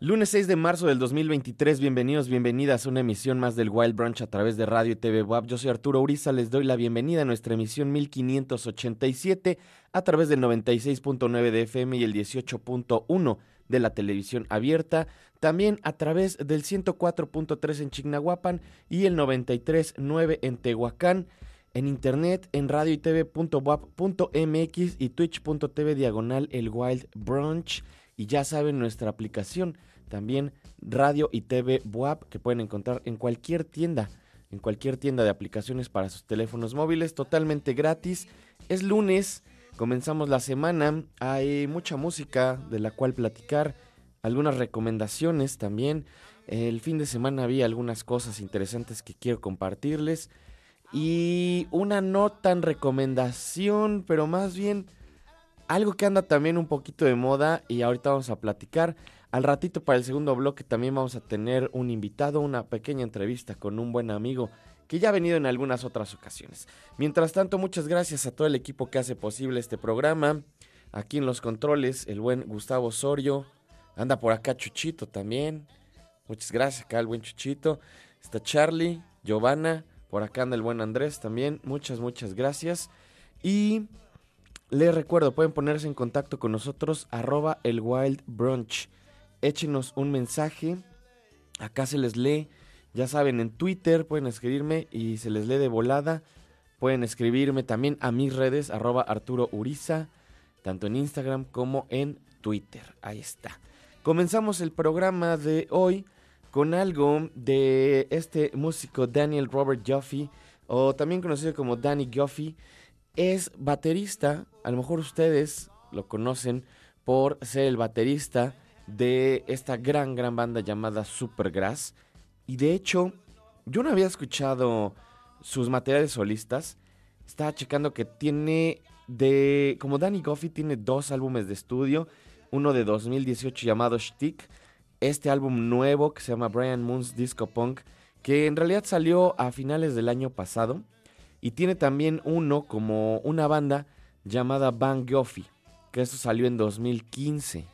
Lunes 6 de marzo del 2023, bienvenidos, bienvenidas a una emisión más del Wild Brunch a través de Radio y TV WAP. Yo soy Arturo Uriza, les doy la bienvenida a nuestra emisión 1587 a través del 96.9 de FM y el 18.1 de la televisión abierta, también a través del 104.3 en Chignahuapan y el 93.9 en Tehuacán en internet en radio y tv.wap.mx y twitch.tv diagonal el Wild Brunch. Y ya saben, nuestra aplicación también radio y TV WAP que pueden encontrar en cualquier tienda, en cualquier tienda de aplicaciones para sus teléfonos móviles, totalmente gratis. Es lunes, comenzamos la semana, hay mucha música de la cual platicar, algunas recomendaciones también. El fin de semana había algunas cosas interesantes que quiero compartirles. Y una no tan recomendación, pero más bien algo que anda también un poquito de moda y ahorita vamos a platicar. Al ratito para el segundo bloque también vamos a tener un invitado, una pequeña entrevista con un buen amigo que ya ha venido en algunas otras ocasiones. Mientras tanto, muchas gracias a todo el equipo que hace posible este programa. Aquí en los controles, el buen Gustavo Osorio. Anda por acá Chuchito también. Muchas gracias acá el buen Chuchito. Está Charlie, Giovanna. Por acá anda el buen Andrés también. Muchas, muchas gracias. Y les recuerdo, pueden ponerse en contacto con nosotros, arroba el Wild. Échenos un mensaje. Acá se les lee. Ya saben, en Twitter pueden escribirme y se les lee de volada. Pueden escribirme también a mis redes, arroba Arturo Uriza, tanto en Instagram como en Twitter. Ahí está. Comenzamos el programa de hoy con algo de este músico Daniel Robert Joffe, o también conocido como Danny Joffe. Es baterista, a lo mejor ustedes lo conocen por ser el baterista de esta gran, gran banda llamada Supergrass. Y de hecho, yo no había escuchado sus materiales solistas. Estaba checando que tiene de... Como Danny Goffey tiene dos álbumes de estudio. Uno de 2018 llamado Shtick este álbum nuevo que se llama Brian Moon's Disco Punk, que en realidad salió a finales del año pasado. Y tiene también uno como una banda llamada Bang Goffy, que eso salió en 2015.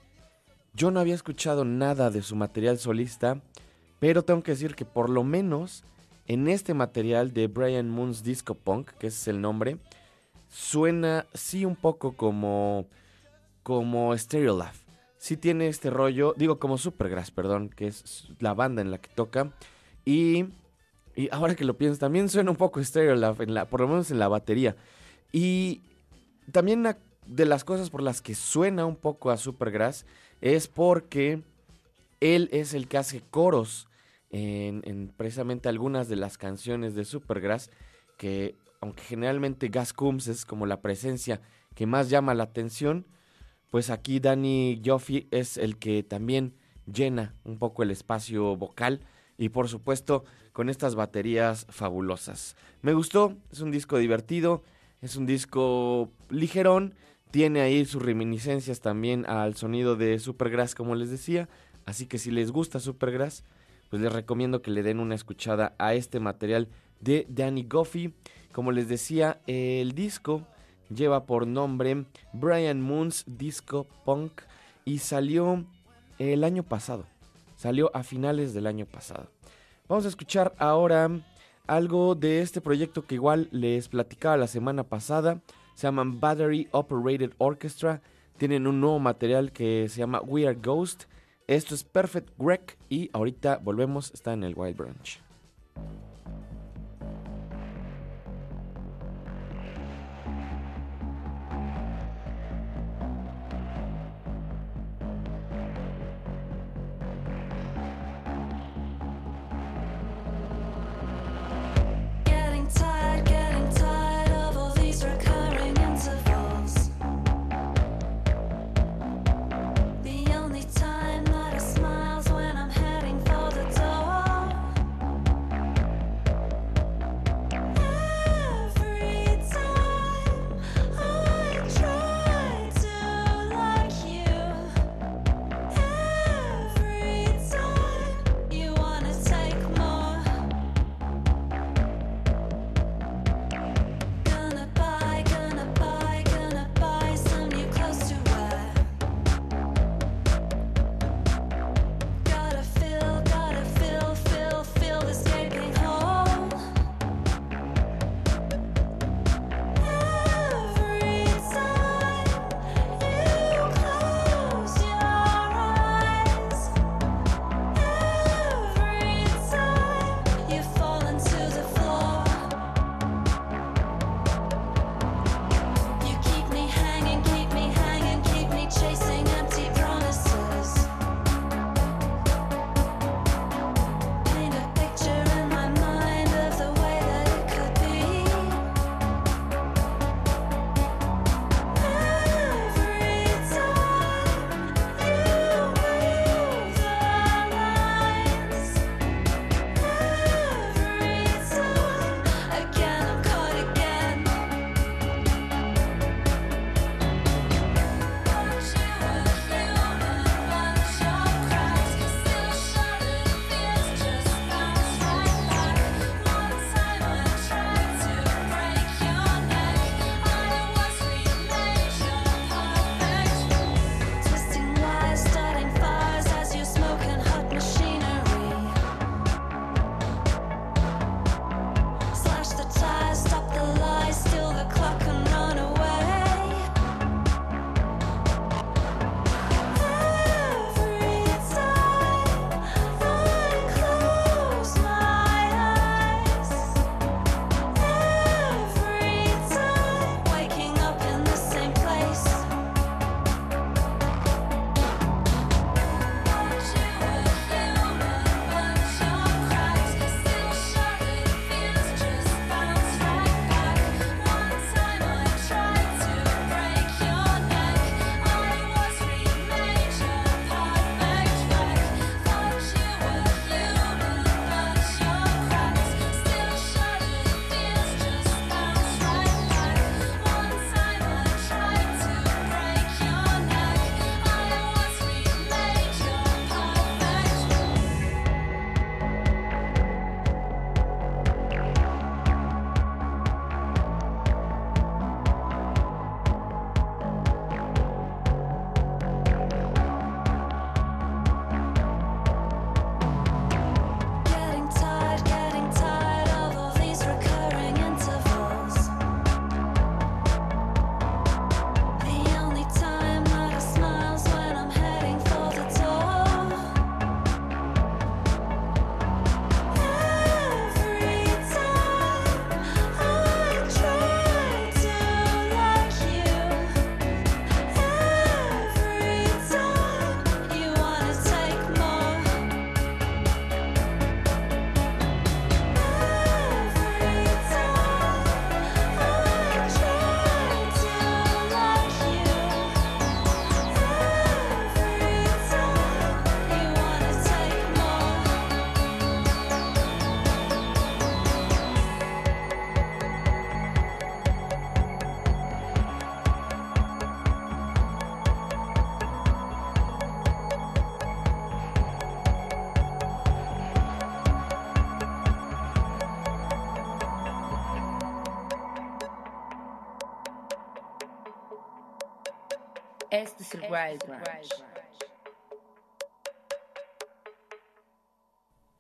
Yo no había escuchado nada de su material solista, pero tengo que decir que por lo menos en este material de Brian Moon's Disco Punk, que ese es el nombre, suena sí un poco como como Stereolab sí tiene este rollo, digo como Supergrass, perdón, que es la banda en la que toca. Y, y ahora que lo pienso, también suena un poco Stereolab, en la, por lo menos en la batería. Y también de las cosas por las que suena un poco a Supergrass es porque él es el que hace coros en, en precisamente algunas de las canciones de Supergrass, que aunque generalmente Gas Coombs es como la presencia que más llama la atención, pues aquí Danny Joffe es el que también llena un poco el espacio vocal y por supuesto con estas baterías fabulosas. Me gustó, es un disco divertido, es un disco ligerón, tiene ahí sus reminiscencias también al sonido de Supergrass como les decía, así que si les gusta Supergrass, pues les recomiendo que le den una escuchada a este material de Danny Goffey. Como les decía, el disco lleva por nombre Brian Moon's Disco Punk y salió el año pasado. Salió a finales del año pasado. Vamos a escuchar ahora algo de este proyecto que igual les platicaba la semana pasada. Se llaman Battery Operated Orchestra. Tienen un nuevo material que se llama We Are Ghost. Esto es Perfect Greg y ahorita volvemos, está en el Wild Branch. Este es el Wild Branch.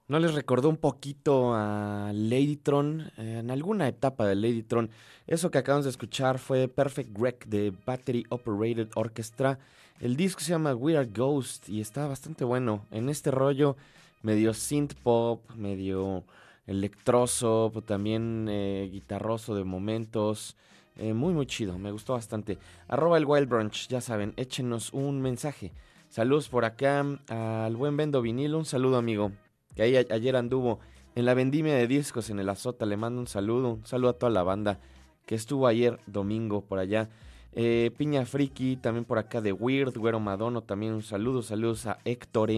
¿No les recordó un poquito a Ladytron? Eh, en alguna etapa de Ladytron. Eso que acabamos de escuchar fue Perfect Wreck de Battery Operated Orchestra. El disco se llama We Are Ghost y está bastante bueno. En este rollo medio synth pop, medio electroso, también eh, guitarroso de momentos. Eh, muy, muy chido, me gustó bastante. Arroba el Wild Brunch, ya saben, échenos un mensaje. Saludos por acá al buen Bendo Vinilo, un saludo amigo que ahí ayer anduvo en la vendimia de discos en el Azota. Le mando un saludo, un saludo a toda la banda que estuvo ayer domingo por allá. Eh, Piña Friki, también por acá de Weird, Güero Madono, también un saludo, saludos a Héctor,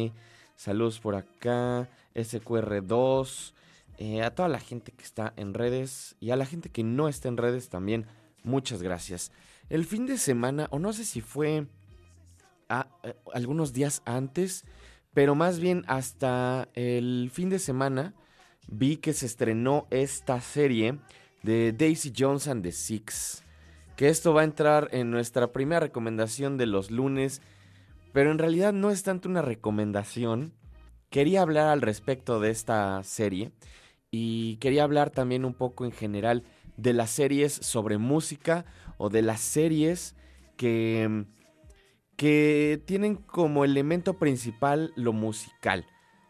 saludos por acá, SQR2, eh, a toda la gente que está en redes y a la gente que no está en redes también, muchas gracias. El fin de semana, o no sé si fue a, eh, algunos días antes, pero más bien hasta el fin de semana vi que se estrenó esta serie de Daisy Jones and the Six. Que esto va a entrar en nuestra primera recomendación de los lunes, pero en realidad no es tanto una recomendación. Quería hablar al respecto de esta serie y quería hablar también un poco en general de las series sobre música o de las series que que tienen como elemento principal lo musical,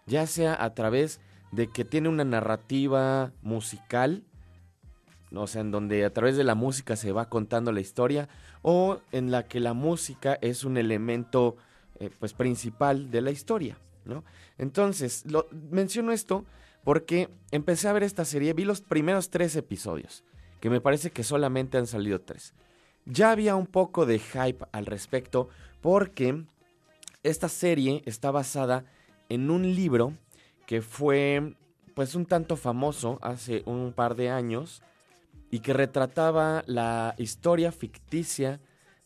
ya sea a través de que tiene una narrativa musical, o sea, en donde a través de la música se va contando la historia, o en la que la música es un elemento eh, pues principal de la historia, ¿no? Entonces, menciono esto porque empecé a ver esta serie, vi los primeros tres episodios, que me parece que solamente han salido tres. Ya había un poco de hype al respecto porque esta serie está basada en un libro que fue pues un tanto famoso hace un par de años y que retrataba la historia ficticia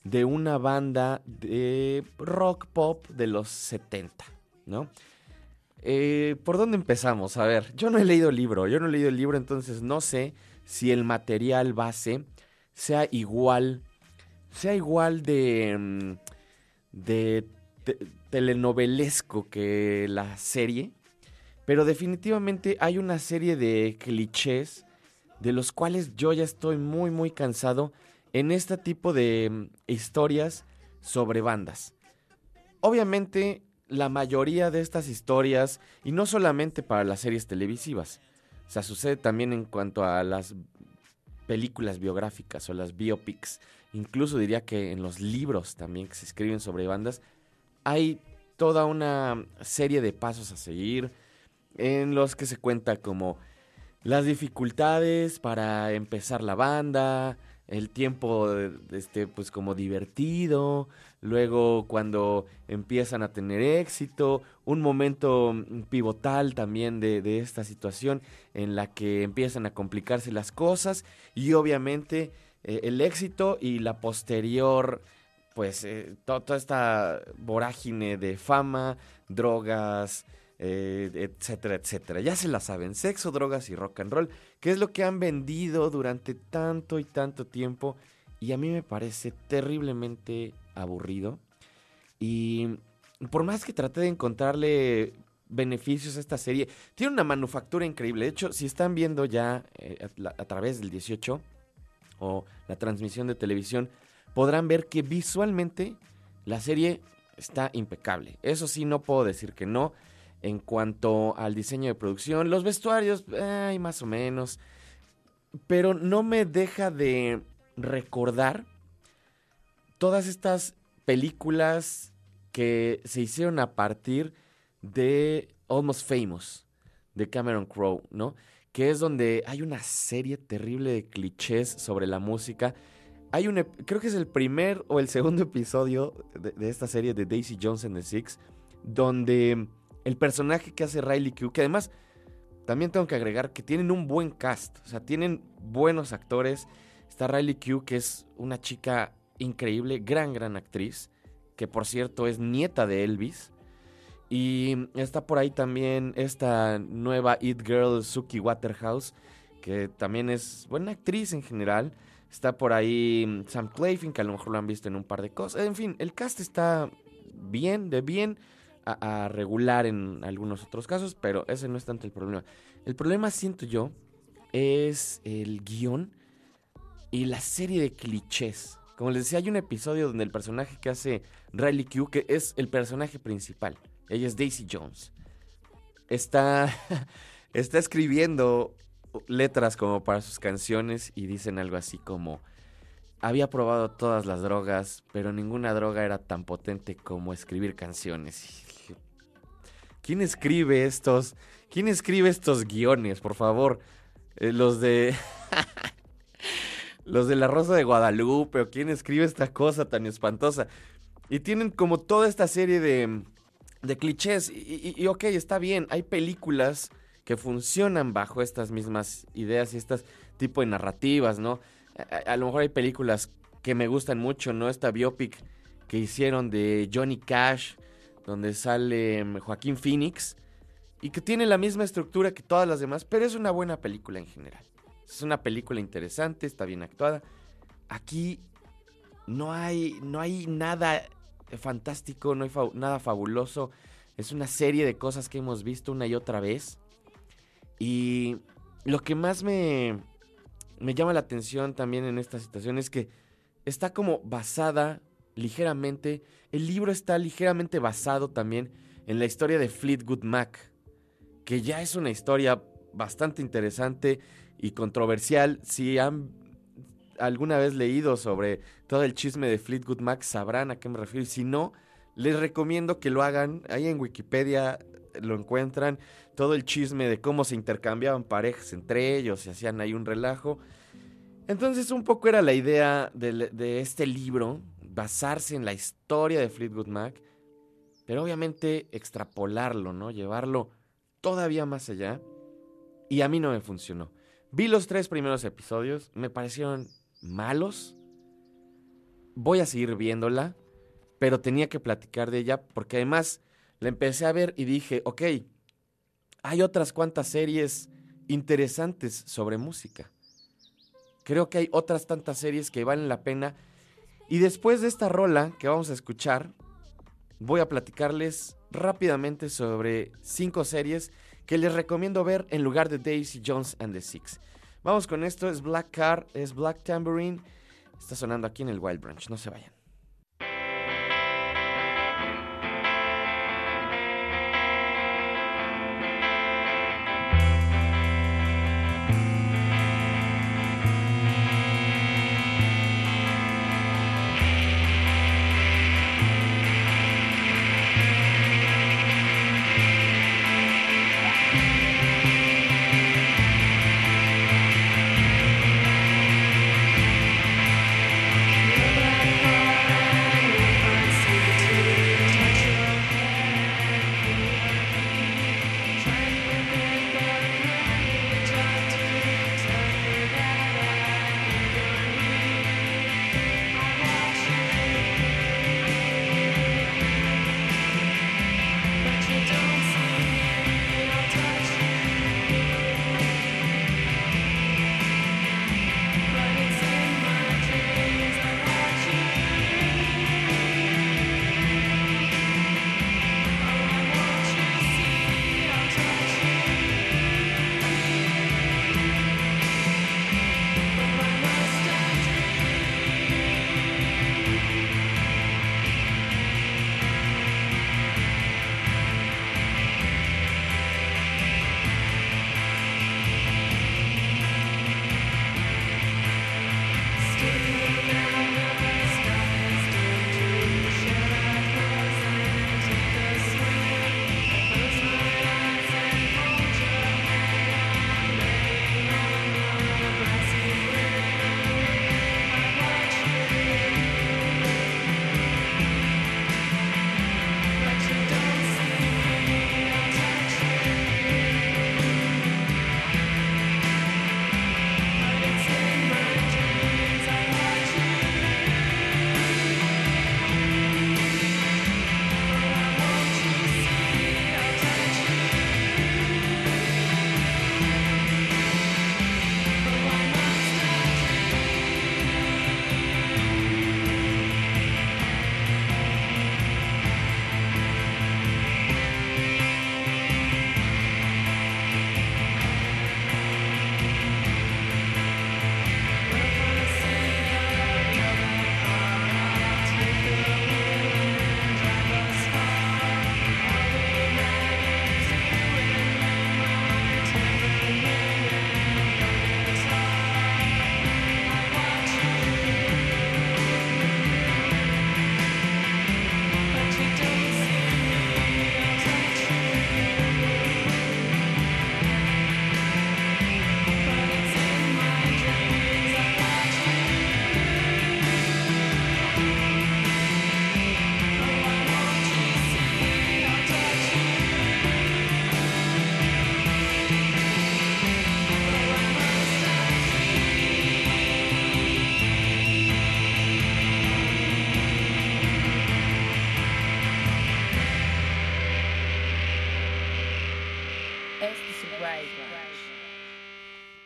de una banda de rock pop de los 70, ¿no? Eh, ¿Por dónde empezamos? A ver, yo no he leído el libro, yo no he leído el libro, entonces no sé si el material base sea igual, sea igual de... Mm, de telenovelesco que la serie, pero definitivamente hay una serie de clichés de los cuales yo ya estoy muy muy cansado en este tipo de mm, historias sobre bandas. Obviamente la mayoría de estas historias, y no solamente para las series televisivas, o sea, sucede también en cuanto a las películas biográficas o las biopics. Incluso diría que en los libros también que se escriben sobre bandas, hay toda una serie de pasos a seguir en los que se cuenta como las dificultades para empezar la banda, el tiempo este pues como divertido, luego cuando empiezan a tener éxito, un momento pivotal también de, de esta situación en la que empiezan a complicarse las cosas y obviamente eh, el éxito y la posterior, pues eh, toda esta vorágine de fama, drogas, eh, etcétera, etcétera. Ya se la saben, sexo, drogas y rock and roll, que es lo que han vendido durante tanto y tanto tiempo y a mí me parece terriblemente aburrido. Y por más que traté de encontrarle beneficios a esta serie, tiene una manufactura increíble. De hecho, si están viendo ya a, a, través del 18, o la transmisión de televisión, podrán ver que visualmente la serie está impecable. Eso sí, no puedo decir que no. En cuanto al diseño de producción, los vestuarios, hay más o menos. Pero no me deja de recordar todas estas películas que se hicieron a partir de Almost Famous, de Cameron Crowe, ¿no? que es donde hay una serie terrible de clichés sobre la música. Hay un, creo que es el primer o el segundo episodio de, esta serie de Daisy Jones and the Six, donde el personaje que hace Riley Q, que además también tengo que agregar que tienen un buen cast, o sea, tienen buenos actores. Está Riley Q, que es una chica increíble, gran, gran actriz, que por cierto es nieta de Elvis. Y está por ahí también esta nueva It Girl, Suki Waterhouse, que también es buena actriz en general, Está por ahí mm, Sam Claflin, que a lo mejor lo han visto en un par de cosas. En fin, el cast está bien, de bien a, regular en algunos otros casos, pero ese no es tanto el problema. El problema, siento yo, es el guion y la serie de clichés. Como les decía, hay un episodio donde el personaje que hace Riley Q, que es el personaje principal, ella es Daisy Jones, está, está escribiendo letras como para sus canciones y dicen algo así como, había probado todas las drogas, pero ninguna droga era tan potente como escribir canciones. ¿Quién escribe estos? ¿Quién escribe estos guiones, por favor? Eh, los de los de la Rosa de Guadalupe, o quién escribe esta cosa tan espantosa. Y tienen como toda esta serie de, clichés. Y, y, ok, está bien, hay películas que funcionan bajo estas mismas ideas y estas tipo de narrativas, ¿no? A, lo mejor hay películas que me gustan mucho, ¿no? Esta biopic que hicieron de Johnny Cash, donde sale mm, Joaquín Phoenix, y que tiene la misma estructura que todas las demás, pero es una buena película en general. Es una película interesante, está bien actuada. Aquí no hay, no hay nada fantástico, no hay nada fabuloso. Es una serie de cosas que hemos visto una y otra vez. Y lo que más me, me llama la atención también en esta situación es que está como basada ligeramente, el libro está ligeramente basado también en la historia de Fleetwood Mac, que ya es una historia bastante interesante y controversial. Si han alguna vez leído sobre todo el chisme de Fleetwood Mac, sabrán a qué me refiero. Si no, les recomiendo que lo hagan. Ahí en Wikipedia lo encuentran. Todo el chisme de cómo se intercambiaban parejas entre ellos y hacían ahí un relajo. Entonces un poco era la idea de, de este libro, basarse en la historia de Fleetwood Mac, pero obviamente extrapolarlo, ¿no? Llevarlo todavía más allá. Y a mí no me funcionó. Vi los tres primeros episodios, me parecieron malos. Voy a seguir viéndola, pero tenía que platicar de ella porque además la empecé a ver y dije, ok, hay otras cuantas series interesantes sobre música. Creo que hay otras tantas series que valen la pena. Y después de esta rola que vamos a escuchar, voy a platicarles rápidamente sobre cinco series que les recomiendo ver en lugar de Daisy Jones and the Six. Vamos con esto, es Black Car, es Black Tambourine. Está sonando aquí en el Wild Branch, no se vayan.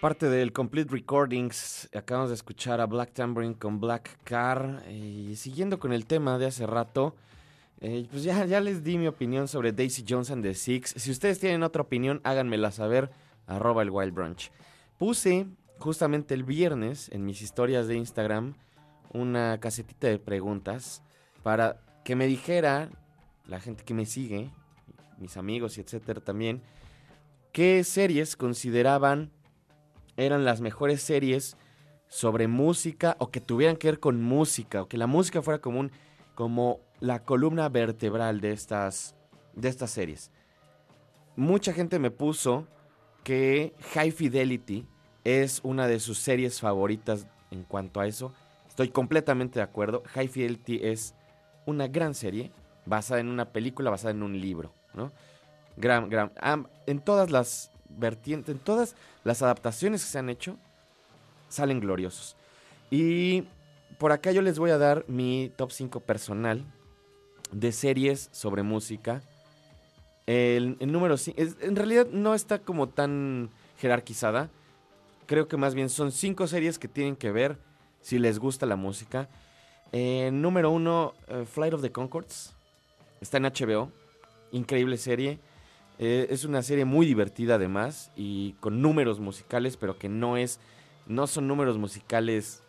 Parte del Complete Recordings, acabamos de escuchar a Black Tambourine con Black Car. Y siguiendo con el tema de hace rato, eh, pues ya, ya les di mi opinión sobre Daisy Jones and the Six. Si ustedes tienen otra opinión, háganmela saber, arroba el Wild Brunch. Puse justamente el viernes en mis historias de Instagram una casetita de preguntas para que me dijera la gente que me sigue, mis amigos y etcétera también, qué series consideraban eran las mejores series sobre música o que tuvieran que ver con música o que la música fuera como, como la columna vertebral de estas, de estas series. Mucha gente me puso que High Fidelity es una de sus series favoritas en cuanto a eso. Estoy completamente de acuerdo. High Fidelity es una gran serie basada en una película, basada en un libro, ¿no? Gran, gran. en todas las vertientes, en todas las adaptaciones que se han hecho, salen gloriosos. Y por acá yo les voy a dar mi top 5 personal de series sobre música. El, número 5, en realidad no está como tan jerarquizada. Creo que más bien son 5 series que tienen que ver si les gusta la música. número 1, eh, Flight of the Concords. Está en HBO. Increíble serie. Eh, es una serie muy divertida además y con números musicales, pero que no es, no son números musicales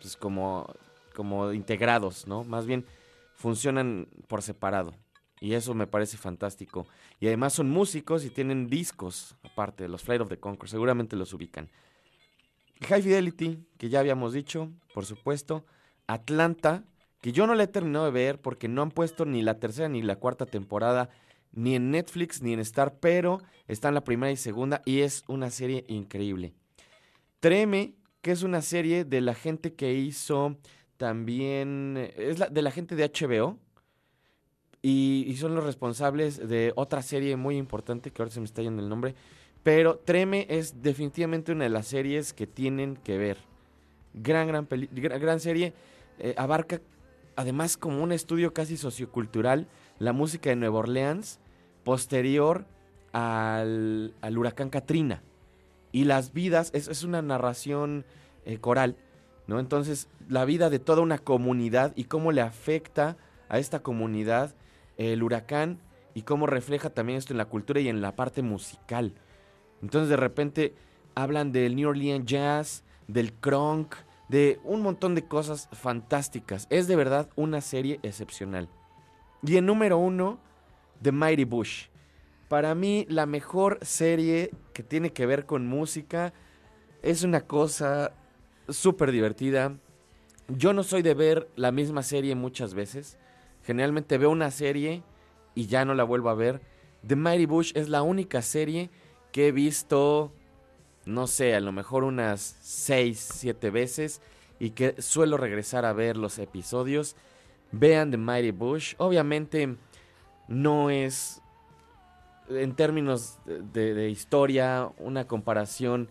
pues como, como integrados, ¿no? Más bien funcionan por separado. Y eso me parece fantástico. Y además son músicos y tienen discos, aparte de los Flight of the Concord, seguramente los ubican. High Fidelity, que ya habíamos dicho, por supuesto. Atlanta, que yo no la he terminado de ver porque no han puesto ni la tercera ni la cuarta temporada ni en Netflix ni en Star, pero está en la primera y segunda y es una serie increíble. Treme, que es una serie de la gente que hizo también, es la, de la gente de HBO y, son los responsables de otra serie muy importante que ahora se me está yendo el nombre, pero Treme es definitivamente una de las series que tienen que ver. Gran, gran, gran, serie. Eh, abarca además como un estudio casi sociocultural la música de Nueva Orleans posterior al, huracán Katrina. Y las vidas, es, es una narración eh, coral, ¿no? Entonces, la vida de toda una comunidad y cómo le afecta a esta comunidad el huracán y cómo refleja también esto en la cultura y en la parte musical. Entonces, de repente hablan del New Orleans Jazz, del crunk, de un montón de cosas fantásticas. Es de verdad una serie excepcional. Y en número uno, The Mighty Bush. Para mí, la mejor serie que tiene que ver con música es una cosa súper divertida. Yo no soy de ver la misma serie muchas veces. Generalmente veo una serie y ya no la vuelvo a ver. The Mighty Bush es la única serie que he visto, no sé, a lo mejor unas 6, 7 veces y que suelo regresar a ver los episodios. Vean The Mighty Bush. Obviamente no es, en términos de, historia, una comparación,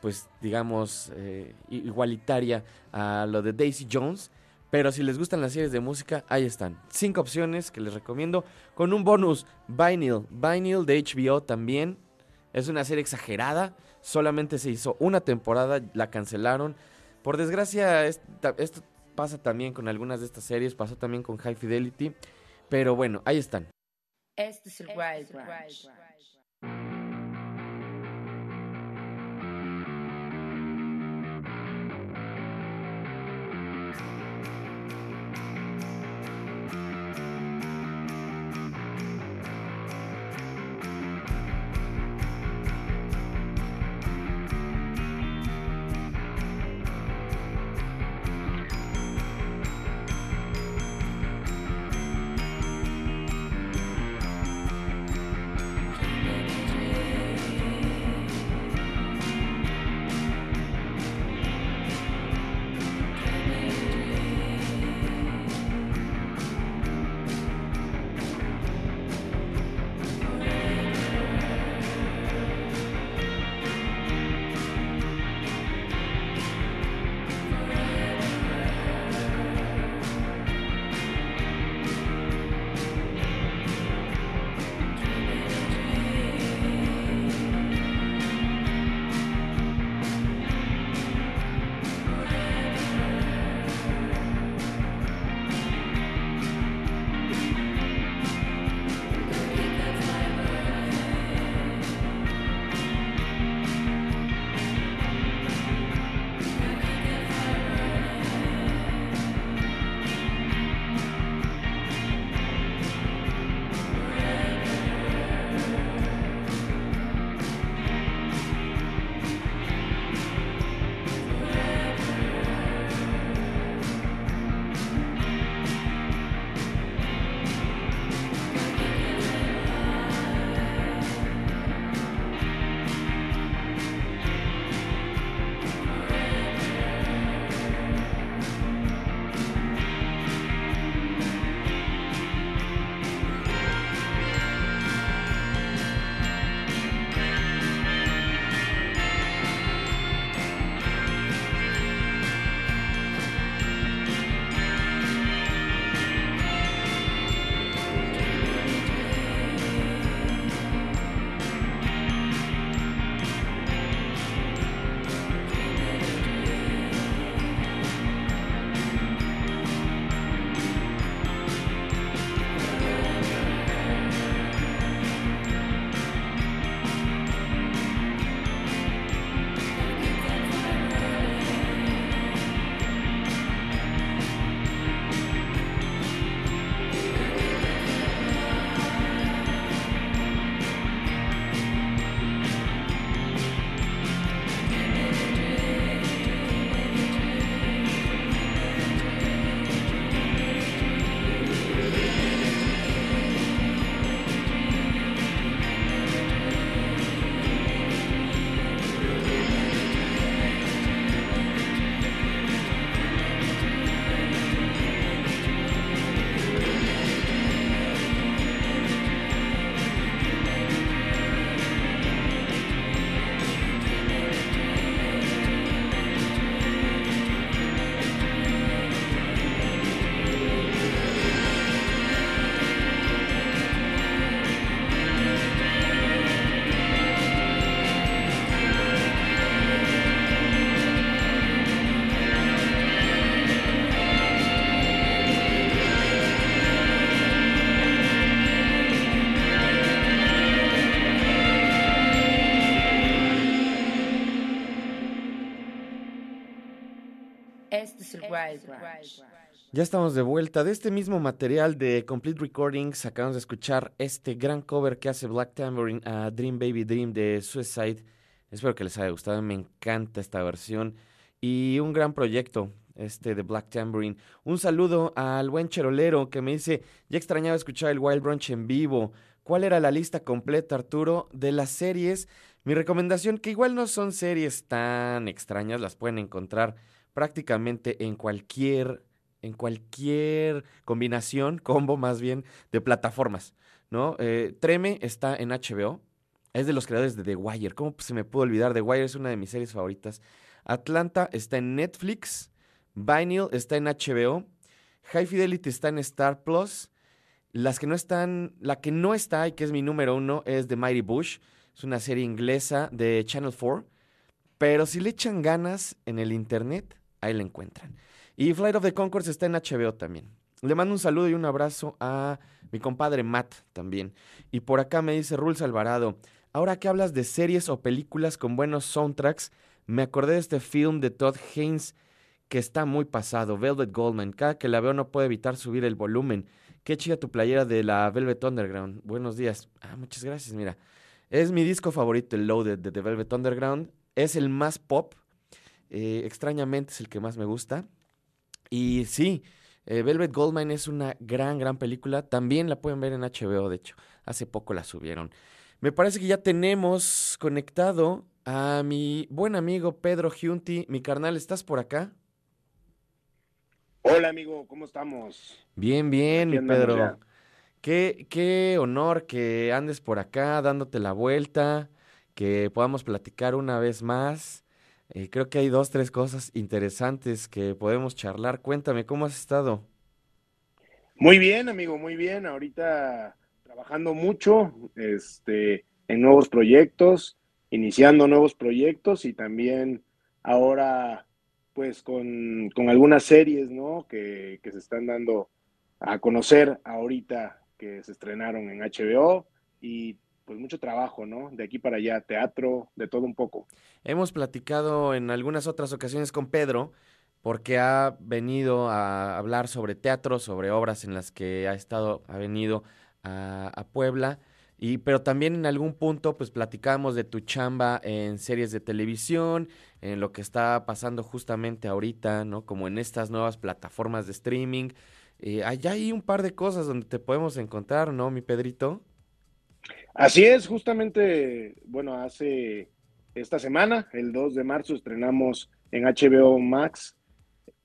pues digamos, eh, igualitaria a lo de Daisy Jones. Pero si les gustan las series de música, ahí están. Cinco opciones que les recomiendo. Con un bonus, Vinyl. Vinyl de HBO también. Es una serie exagerada. Solamente se hizo una temporada, la cancelaron. Por desgracia, esto pasa también con algunas de estas series. Pasó también con High Fidelity. Pero bueno, ahí están. Este es el Wild Ranch. Ya estamos de vuelta. De este mismo material de Complete Recordings acabamos de escuchar este gran cover que hace Black Tambourine a Dream Baby Dream de Suicide. Espero que les haya gustado. Me encanta esta versión. Y un gran proyecto, este de Black Tambourine. Un saludo al buen Cherolero que me dice, ya extrañaba escuchar el Wild Brunch en vivo. ¿Cuál era la lista completa, Arturo, de las series? Mi recomendación, que igual no son series tan extrañas, las pueden encontrar prácticamente en cualquier, en cualquier combinación, combo más bien, de plataformas, ¿no? Eh, Treme está en HBO, es de los creadores de The Wire. ¿Cómo se me pudo olvidar? The Wire es una de mis series favoritas. Atlanta está en Netflix, Vinyl está en HBO, High Fidelity está en Star Plus. Las que no están, la que no está y que es mi número uno es The Mighty Bush. Es una serie inglesa de Channel 4. Pero si le echan ganas en el internet, ahí la encuentran. Y Flight of the Concords está en HBO también. Le mando un saludo y un abrazo a mi compadre Matt también. Y por acá me dice Rules Alvarado, ahora que hablas de series o películas con buenos soundtracks, me acordé de este film de Todd Haynes que está muy pasado, Velvet Goldman. Cada que la veo no puedo evitar subir el volumen. Qué chida tu playera de la Velvet Underground. Buenos días. Ah, muchas gracias, mira. Es mi disco favorito, el Loaded de The Velvet Underground. Es el más pop. Eh, extrañamente es el que más me gusta. Y sí, eh, Velvet Goldmine es una gran, gran película. También la pueden ver en HBO, de hecho. Hace poco la subieron. Me parece que ya tenemos conectado a mi buen amigo Pedro Giunti. Mi carnal, ¿estás por acá? Hola amigo, ¿cómo estamos? Bien, bien, mi Pedro. Qué, qué honor que andes por acá dándote la vuelta, que podamos platicar una vez más. Eh, creo que hay dos, tres cosas interesantes que podemos charlar. Cuéntame, ¿cómo has estado? Muy bien, amigo, muy bien. Ahorita trabajando mucho este, en nuevos proyectos, iniciando nuevos proyectos y también ahora pues con, algunas series, ¿no? Que, que se están dando a conocer ahorita que se estrenaron en HBO y pues mucho trabajo, ¿no? De aquí para allá, teatro, de todo un poco. Hemos platicado en algunas otras ocasiones con Pedro porque ha venido a hablar sobre teatro, sobre obras en las que ha estado, ha venido a, Puebla y, pero también en algún punto, pues platicamos de tu chamba en series de televisión, en lo que está pasando justamente ahorita, ¿no? Como en estas nuevas plataformas de streaming. Eh, allá hay un par de cosas donde te podemos encontrar, ¿no, mi Pedrito? Así es, justamente, bueno, hace esta semana, el 2 de marzo, estrenamos en HBO Max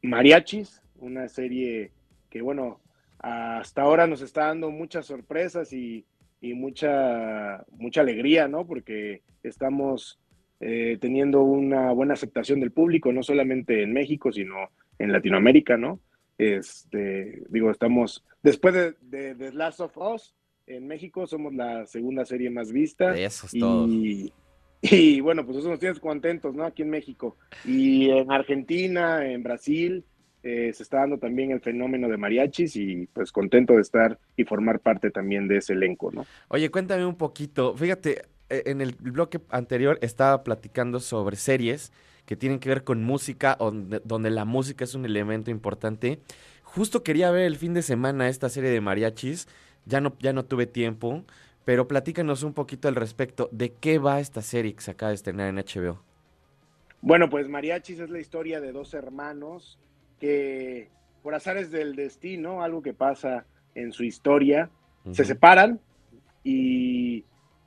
Mariachis, una serie que, bueno, hasta ahora nos está dando muchas sorpresas y y mucha, mucha alegría, ¿no? Porque estamos eh, teniendo una buena aceptación del público, no solamente en México, sino en Latinoamérica, ¿no? Este, digo, estamos, después de, de, The Last of Us, en México somos la segunda serie más vista. Eso es y, todo. Y bueno, pues eso nos tienes contentos, ¿no? Aquí en México. Y en Argentina, en Brasil, eh, se está dando también el fenómeno de mariachis y pues contento de estar y formar parte también de ese elenco, ¿no? Oye, cuéntame un poquito, fíjate, eh, en el bloque anterior estaba platicando sobre series que tienen que ver con música, donde, donde la música es un elemento importante. Justo quería ver el fin de semana esta serie de mariachis, ya no, ya no tuve tiempo, pero platícanos un poquito al respecto. De qué va esta serie que se acaba de estrenar en HBO. Bueno, pues Mariachis es la historia de dos hermanos que por azares del destino, algo que pasa en su historia, se separan y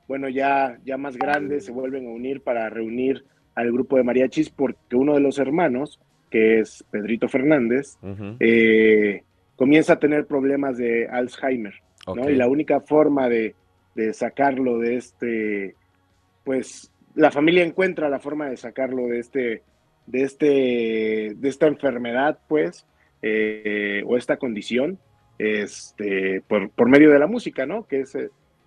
bueno, ya, ya más grandes se vuelven a unir para reunir al grupo de mariachis porque uno de los hermanos, que es Pedrito Fernández, eh, comienza a tener problemas de Alzheimer, ¿no? Y la única forma de, de sacarlo de este, pues la familia encuentra la forma de sacarlo de este de, este, de esta enfermedad, pues, eh, o esta condición, este, por, por, medio de la música, ¿no? Que es,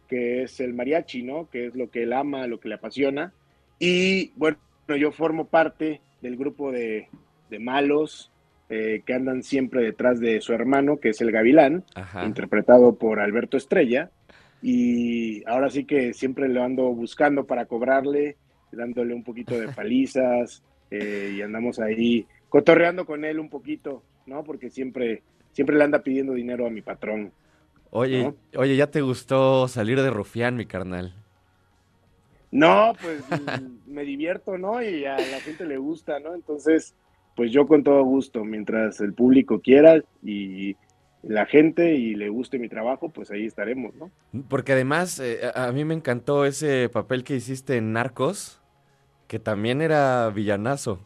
que es el mariachi, ¿no? Que es lo que él ama, lo que le apasiona. Y bueno, yo formo parte del grupo de, de malos eh, que andan siempre detrás de su hermano, que es el Gavilán, interpretado por Alberto Estrella. Y ahora sí que siempre lo ando buscando para cobrarle, dándole un poquito de palizas, eh, y andamos ahí cotorreando con él un poquito, ¿no? Porque siempre, siempre le anda pidiendo dinero a mi patrón. Oye, oye, ¿ya te gustó salir de rufián, mi carnal? No, pues me divierto, ¿no? Y a la gente le gusta, ¿no? Entonces, pues yo con todo gusto, mientras el público quiera y la gente y le guste mi trabajo, pues ahí estaremos, ¿no? Porque además eh, a mí me encantó ese papel que hiciste en Narcos, que también era villanazo.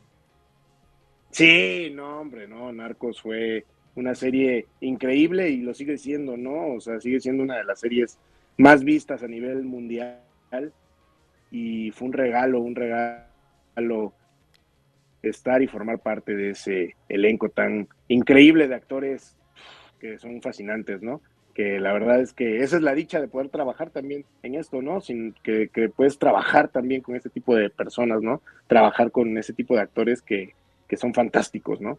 Sí, no, hombre, no, Narcos fue una serie increíble y lo sigue siendo, ¿no? O sea, sigue siendo una de las series más vistas a nivel mundial y fue un regalo, un regalo estar y formar parte de ese elenco tan increíble de actores que son fascinantes, ¿no? Que la verdad es que esa es la dicha de poder trabajar también en esto, ¿no? Sin que, puedes trabajar también con ese tipo de personas, ¿no? Trabajar con ese tipo de actores que, son fantásticos, ¿no?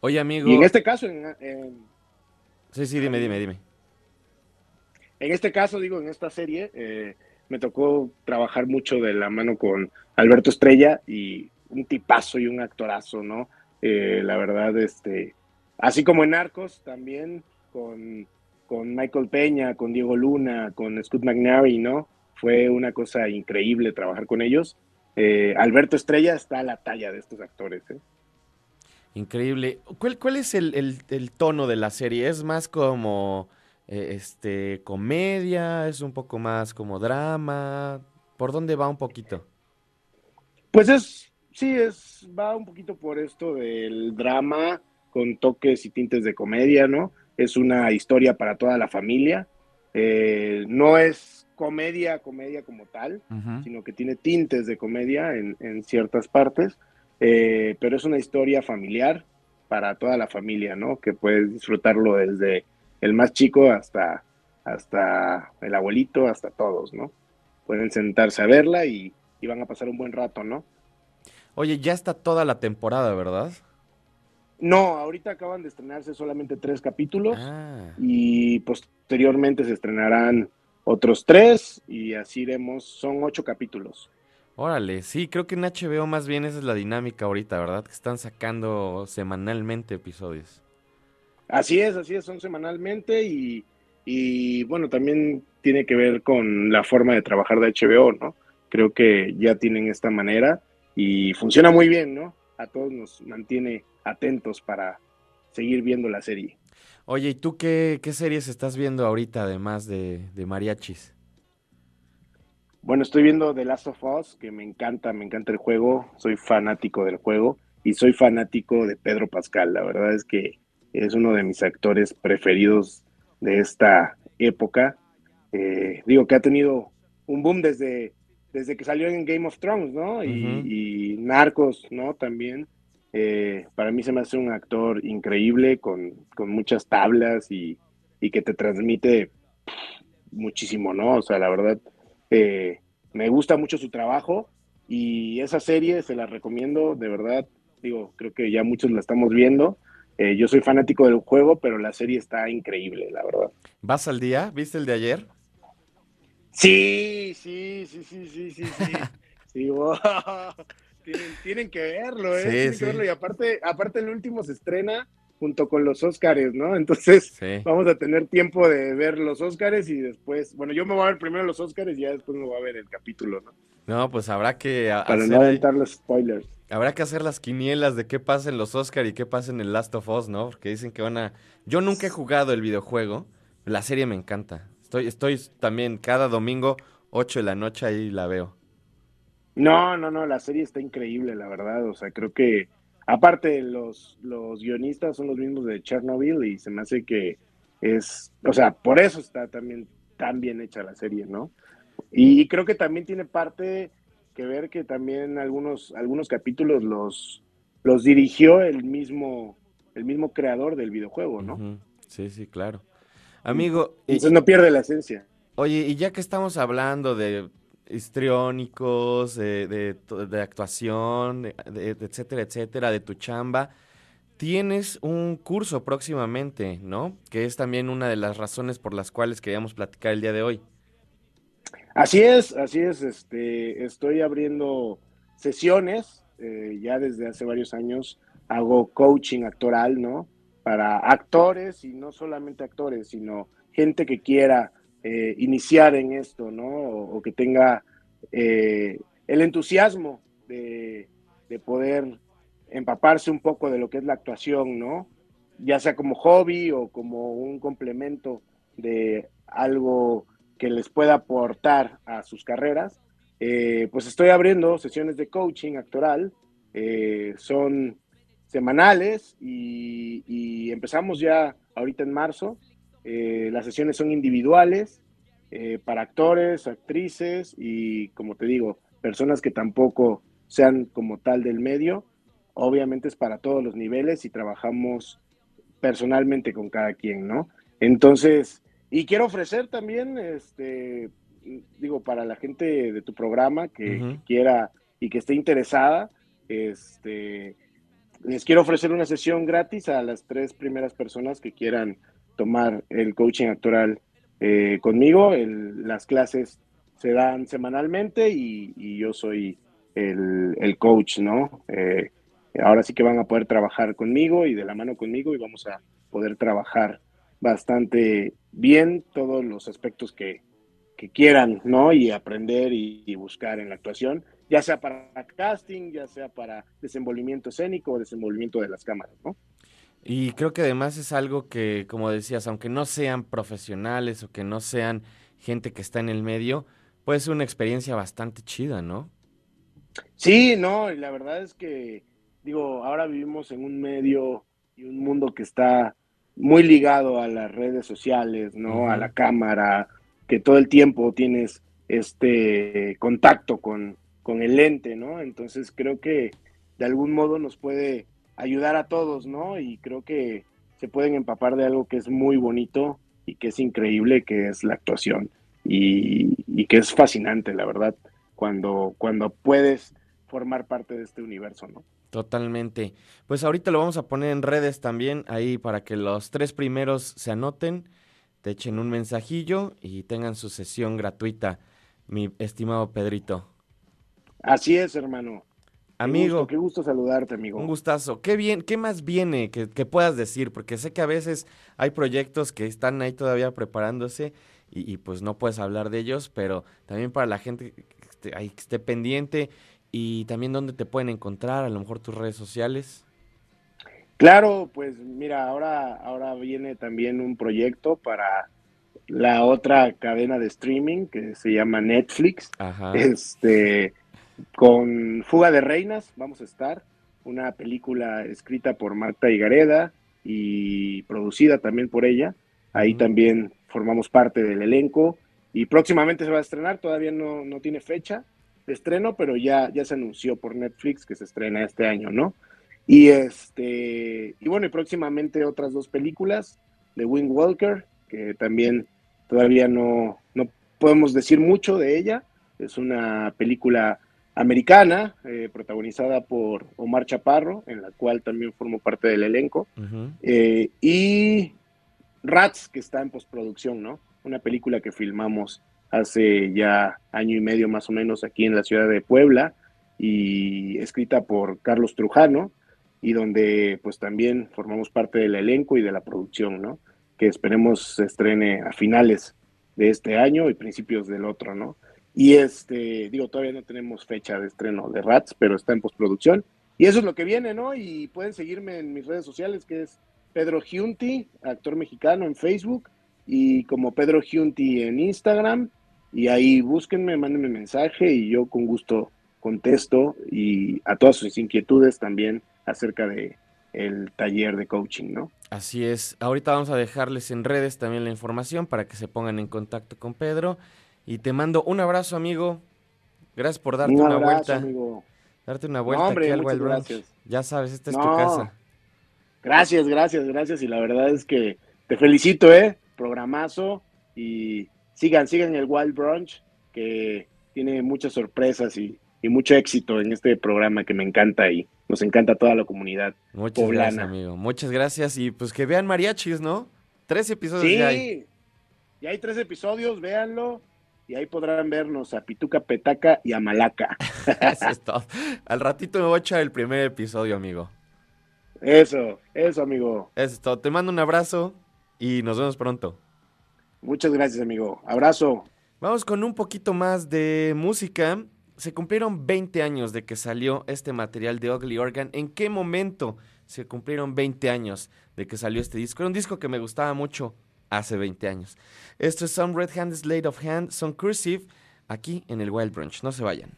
Oye, amigo. Y en este caso, en, sí, sí, dime, dime, dime. En este caso, digo, en esta serie, eh, me tocó trabajar mucho de la mano con Alberto Estrella y un tipazo y un actorazo, ¿no? Eh, la verdad, este, así como en Arcos, también con, Michael Peña, con Diego Luna, con Scott McNary, ¿no? Fue una cosa increíble trabajar con ellos. Eh, Alberto Estrella está a la talla de estos actores. ¿eh? Increíble. ¿Cuál, cuál es el, el, tono de la serie? ¿Es más como este comedia? ¿Es un poco más como drama? ¿Por dónde va un poquito? Pues es sí, es, va un poquito por esto del drama con toques y tintes de comedia, ¿no? Es una historia para toda la familia. Eh, no es comedia, comedia como tal, sino que tiene tintes de comedia en, ciertas partes, eh, pero es una historia familiar para toda la familia, ¿no? Que puedes disfrutarlo desde el más chico hasta, hasta el abuelito, hasta todos, ¿no? Pueden sentarse a verla y, y van a pasar un buen rato, ¿no? Oye, ya está toda la temporada, ¿verdad? No, ahorita acaban de estrenarse solamente tres capítulos ah. y posteriormente se estrenarán otros tres y así iremos, son ocho capítulos. Órale, sí, creo que en HBO más bien esa es la dinámica ahorita, ¿verdad? Que están sacando semanalmente episodios. Así es, así es, son semanalmente y, y bueno, también tiene que ver con la forma de trabajar de HBO, ¿no? Creo que ya tienen esta manera y funciona muy bien, ¿no? A todos nos mantiene atentos para seguir viendo la serie. Oye, ¿y tú qué, series estás viendo ahorita además de, de, mariachis? Bueno, estoy viendo The Last of Us, que me encanta, me encanta el juego, soy fanático del juego y soy fanático de Pedro Pascal. La verdad es que es uno de mis actores preferidos de esta época. Eh, digo que ha tenido un boom desde desde que salió en Game of Thrones, ¿no? Y, Narcos, ¿no? También. Eh, para mí se me hace un actor increíble, con, muchas tablas y, que te transmite muchísimo, ¿no? O sea, la verdad, eh, me gusta mucho su trabajo y esa serie se la recomiendo, de verdad. Digo, creo que ya muchos la estamos viendo. Eh, yo soy fanático del juego, pero la serie está increíble, la verdad. ¿Vas al día? ¿Viste el de ayer? Sí, sí, sí, sí, sí, sí, sí. sí tienen, que verlo, ¿eh? tienen que verlo. Y aparte, aparte el último se estrena junto con los Óscares, ¿no? Entonces vamos a tener tiempo de ver los Óscares y después, bueno, yo me voy a ver primero los Óscares y ya después me voy a ver el capítulo, ¿no? No, pues habrá que Para no aventar los spoilers. Habrá que hacer las quinielas de qué pasa en los Óscar y qué pasa en el Last of Us, ¿no? Porque dicen que van a... Yo nunca he jugado el videojuego, la serie me encanta. Estoy, estoy también cada domingo, 8 de la noche, ahí la veo. No, no, no, la serie está increíble, la verdad. O sea, creo que, aparte, los, los guionistas son los mismos de Chernobyl y se me hace que es, o sea, por eso está también tan bien hecha la serie, ¿no? Y creo que también tiene parte que ver que también algunos, algunos capítulos los, los dirigió el mismo, el mismo creador del videojuego, ¿no? Sí, sí, claro. Amigo. Entonces no pierde la esencia. Oye, y ya que estamos hablando de histriónicos, de, actuación, de, etcétera, etcétera, de tu chamba, tienes un curso próximamente, ¿no? Que es también una de las razones por las cuales queríamos platicar el día de hoy. Así es, así es. Este, estoy abriendo sesiones eh, ya desde hace varios años hago coaching actoral, ¿no? Para actores y no solamente actores, sino gente que quiera eh, iniciar en esto, ¿no? O, que tenga el entusiasmo de, de poder empaparse un poco de lo que es la actuación, ¿no? Ya sea como hobby o como un complemento de algo que les pueda aportar a sus carreras, eh, pues estoy abriendo sesiones de coaching actoral, eh, son semanales y, empezamos ya ahorita en marzo. Eh, las sesiones son individuales para actores, actrices y, como te digo, personas que tampoco sean como tal del medio. Obviamente es para todos los niveles y trabajamos personalmente con cada quien, ¿no? Entonces, y quiero ofrecer también, este, digo, para la gente de tu programa que, quiera y que esté interesada, este, les quiero ofrecer una sesión gratis a las tres primeras personas que quieran tomar el coaching actoral eh, conmigo. las clases se dan semanalmente y, yo soy el, coach, ¿no? Eh, ahora sí que van a poder trabajar conmigo y de la mano conmigo y vamos a poder trabajar bastante bien todos los aspectos que, quieran, ¿no? Y aprender y, buscar en la actuación, ya sea para casting, ya sea para desenvolvimiento escénico o desenvolvimiento de las cámaras, ¿no? Y creo que además es algo que, como decías, aunque no sean profesionales o que no sean gente que está en el medio, puede ser una experiencia bastante chida, ¿no? Sí, no, y la verdad es que, digo, ahora vivimos en un medio y un mundo que está muy ligado a las redes sociales, ¿no? A la cámara, que todo el tiempo tienes este contacto con, con el lente, ¿no? Entonces creo que de algún modo nos puede ayudar a todos, ¿no? Y creo que se pueden empapar de algo que es muy bonito y que es increíble, que es la actuación. Y, y que es fascinante, la verdad, cuando, cuando puedes formar parte de este universo, ¿no? Totalmente. Pues ahorita lo vamos a poner en redes también, ahí para que los tres primeros se anoten, te echen un mensajillo y tengan su sesión gratuita, mi estimado Pedrito. Así es, hermano. Amigo. Qué gusto, saludarte, amigo. Un gustazo. Qué bien, ¿qué más viene que, puedas decir? Porque sé que a veces hay proyectos que están ahí todavía preparándose y, pues no puedes hablar de ellos, pero también para la gente que esté, ahí, que esté pendiente y también dónde te pueden encontrar, a lo mejor tus redes sociales. Claro, pues mira, ahora, ahora viene también un proyecto para la otra cadena de streaming que se llama Netflix. Este, con Fuga de Reinas vamos a estar, una película escrita por Marta Higareda y producida también por ella. Ahí también formamos parte del elenco y próximamente se va a estrenar, todavía no, no tiene fecha, de estreno, pero ya, ya se anunció por Netflix que se estrena este año, ¿no? Y este, y bueno, y próximamente otras dos películas de Wing Walker, que también todavía no, no podemos decir mucho de ella. Es una película americana, eh, protagonizada por Omar Chaparro, en la cual también formo parte del elenco. Eh, y Rats, que está en postproducción, ¿no? Una película que filmamos hace ya año y medio más o menos aquí en la ciudad de Puebla y escrita por Carlos Trujano y donde pues también formamos parte del elenco y de la producción, ¿no? Que esperemos se estrene a finales de este año y principios del otro, ¿no? Y este, digo, todavía no tenemos fecha de estreno de Rats, pero está en postproducción. Y eso es lo que viene, ¿no? Y pueden seguirme en mis redes sociales, que es Pedro Giunti, actor mexicano en Facebook, y como Pedro Giunti en Instagram, y ahí búsquenme, mándenme mensaje y yo con gusto contesto y a todas sus inquietudes también acerca de el taller de coaching, ¿no? Así es. Ahorita vamos a dejarles en redes también la información para que se pongan en contacto con Pedro y te mando un abrazo, amigo. Gracias por darte una vuelta. Amigo. Darte una vuelta aquí al Wild Brunch. Ya sabes, esta es tu casa. Gracias, gracias, gracias y la verdad es que te felicito, ¿eh? Programazo y sigan, sigan el Wild Brunch, que tiene muchas sorpresas y, mucho éxito en este programa que me encanta y nos encanta toda la comunidad Muchas gracias, amigo. Muchas gracias y pues que vean mariachis, ¿no? Tres episodios sí, ya hay. Ya hay tres episodios, véanlo. Y ahí podrán vernos a Pituca, Petaca y a Malaca. eso es todo. Al ratito me voy a echar el primer episodio, amigo. Eso, eso, amigo. Eso es todo. Te mando un abrazo y nos vemos pronto. Muchas gracias, amigo. Abrazo. Vamos con un poquito más de música. Se cumplieron 20 años de que salió este material de Ugly Organ. ¿En qué momento se cumplieron 20 años de que salió este disco? Era un disco que me gustaba mucho hace 20 años. Esto es Some Red Hand Slate of Hand, Some Cursive, aquí en el Wild Brunch. No se vayan.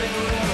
Thank you.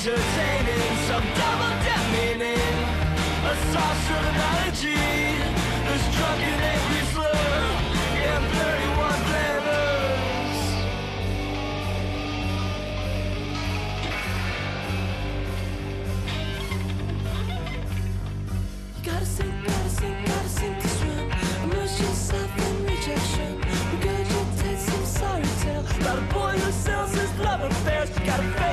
entertaining, some double death meaning. A sauce of analogy that's drunk in every slur. Yeah, 31 flavors. You gotta sing, gotta sing, gotta sing this rhyme. Immerse yourself in rejection. Regurgitate some sorry tale about a boy who sells his love affairs. You gotta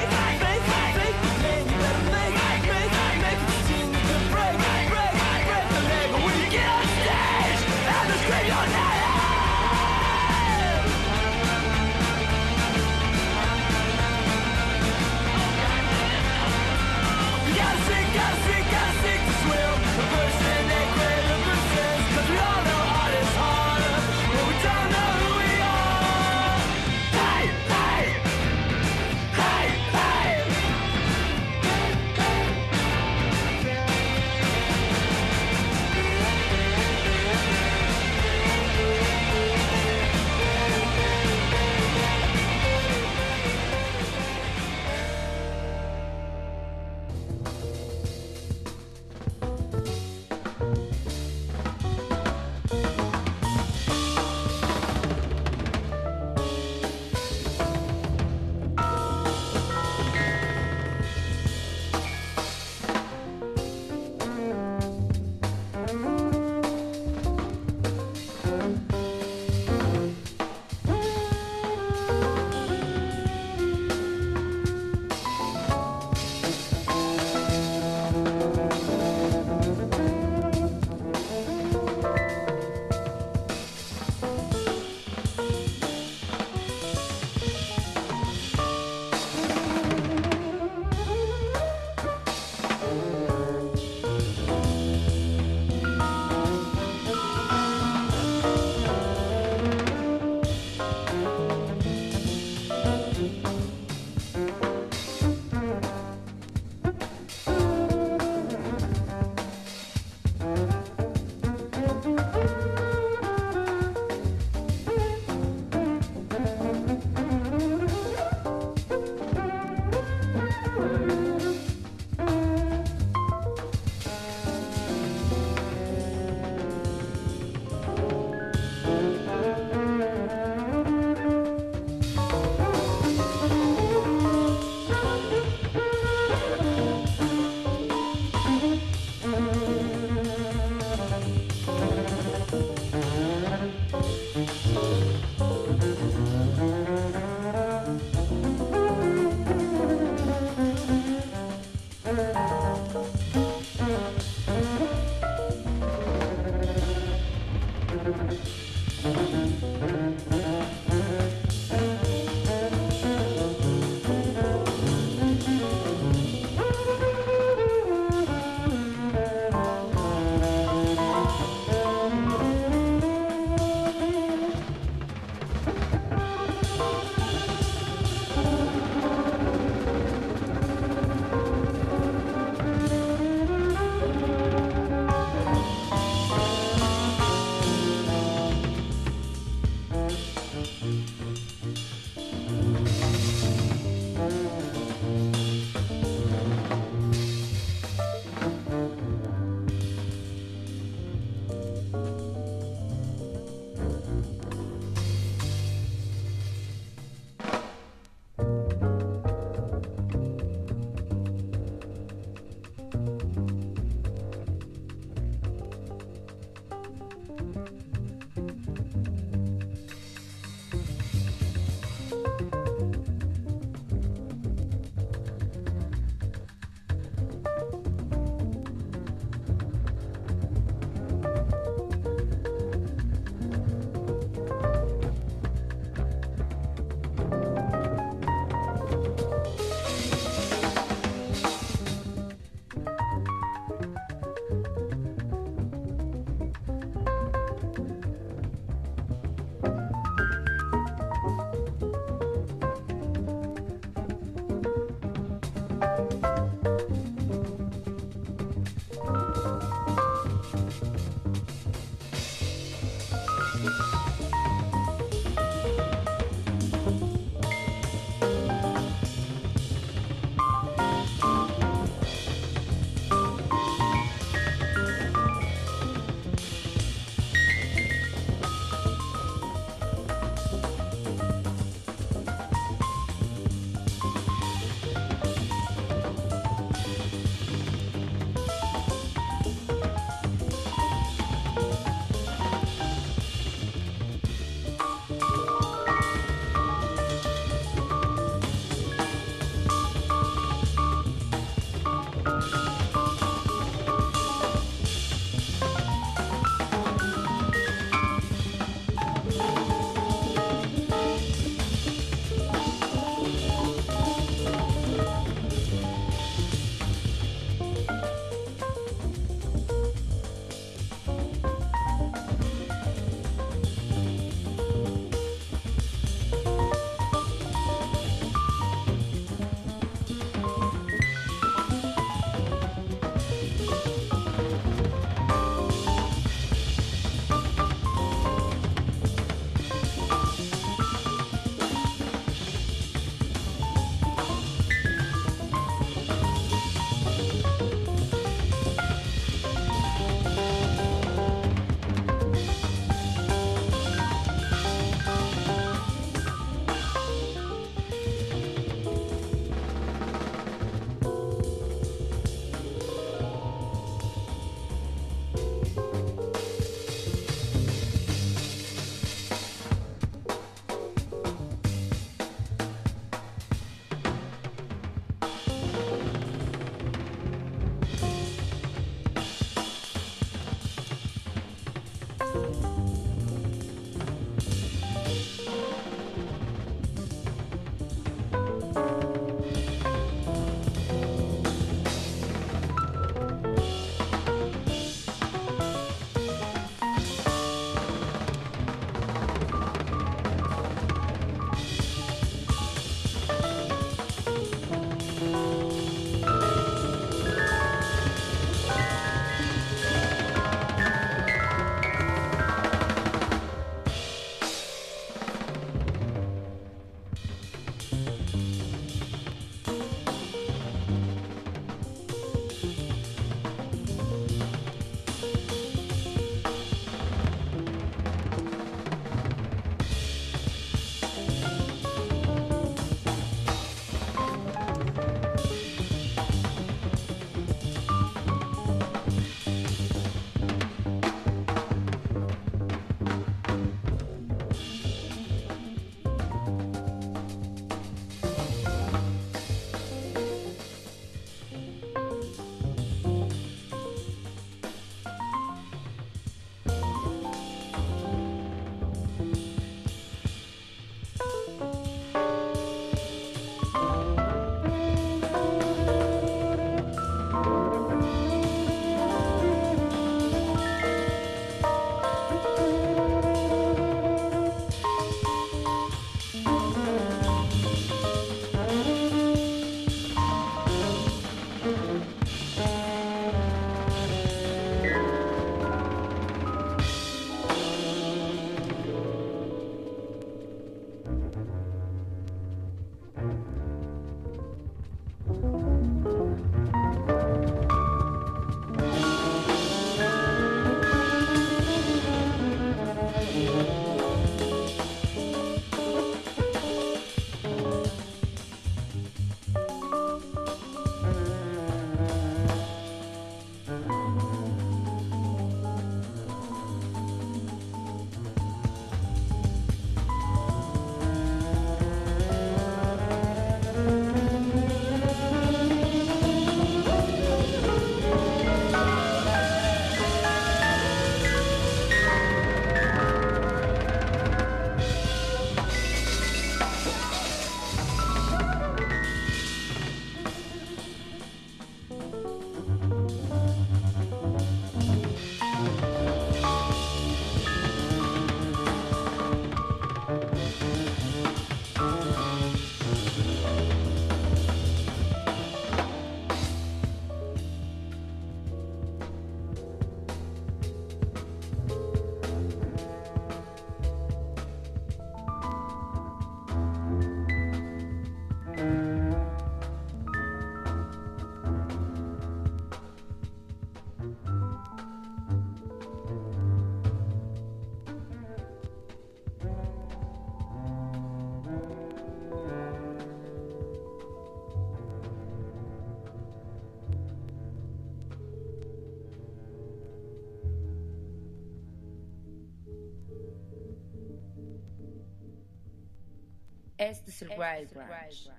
es el Wild Branch.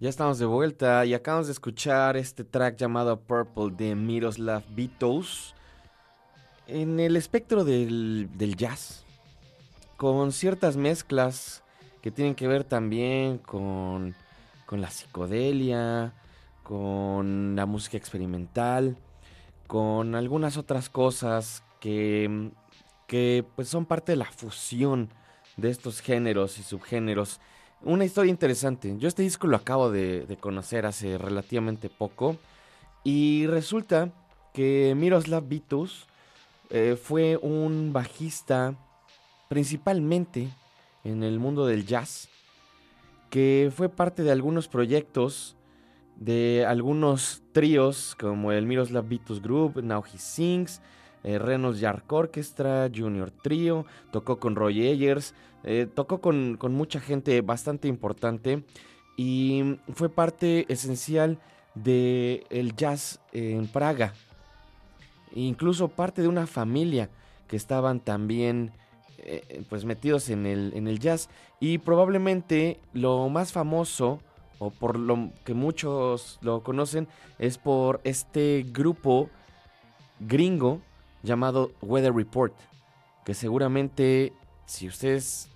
Ya estamos de vuelta y acabamos de escuchar este track llamado Purple de Miroslav Beatles en el espectro del, del jazz, con ciertas mezclas que tienen que ver también con, con la psicodelia, con la música experimental, con algunas otras cosas que, que pues son parte de la fusión de estos géneros y subgéneros una historia interesante. Yo este disco lo acabo de, conocer hace relativamente poco. Y resulta que Miroslav Vitus eh, fue un bajista principalmente en el mundo del jazz. Que fue parte de algunos proyectos de algunos tríos como el Miroslav Vitus Group, Now He Sings, eh, Renos Yark Orchestra, Junior Trio, tocó con Roy Ayers, eh, tocó con, mucha gente bastante importante y fue parte esencial del el jazz en Praga. Incluso parte de una familia que estaban también eh, pues metidos en el, en el jazz. Y probablemente lo más famoso, o por lo que muchos lo conocen, es por este grupo gringo llamado Weather Report. Que seguramente si ustedes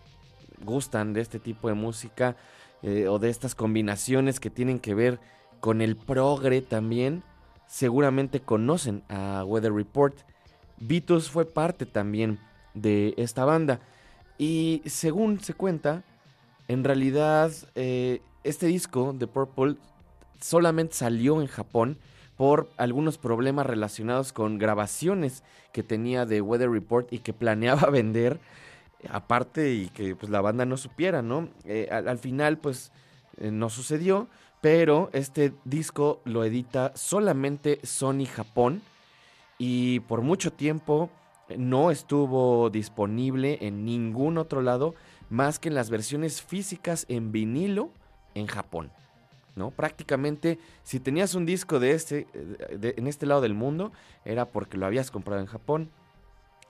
gustan de este tipo de música eh, o de estas combinaciones que tienen que ver con el progre también, seguramente conocen a Weather Report. Vitus fue parte también de esta banda. Y según se cuenta, en realidad eh, este disco de Purple solamente salió en Japón por algunos problemas relacionados con grabaciones que tenía de Weather Report y que planeaba vender aparte y que pues la banda no supiera, ¿no? Eh, al, final pues eh, no sucedió, pero este disco lo edita solamente Sony Japón y por mucho tiempo no estuvo disponible en ningún otro lado más que en las versiones físicas en vinilo en Japón. ¿No? Prácticamente, si tenías un disco de este, en este lado del mundo, era porque lo habías comprado en Japón.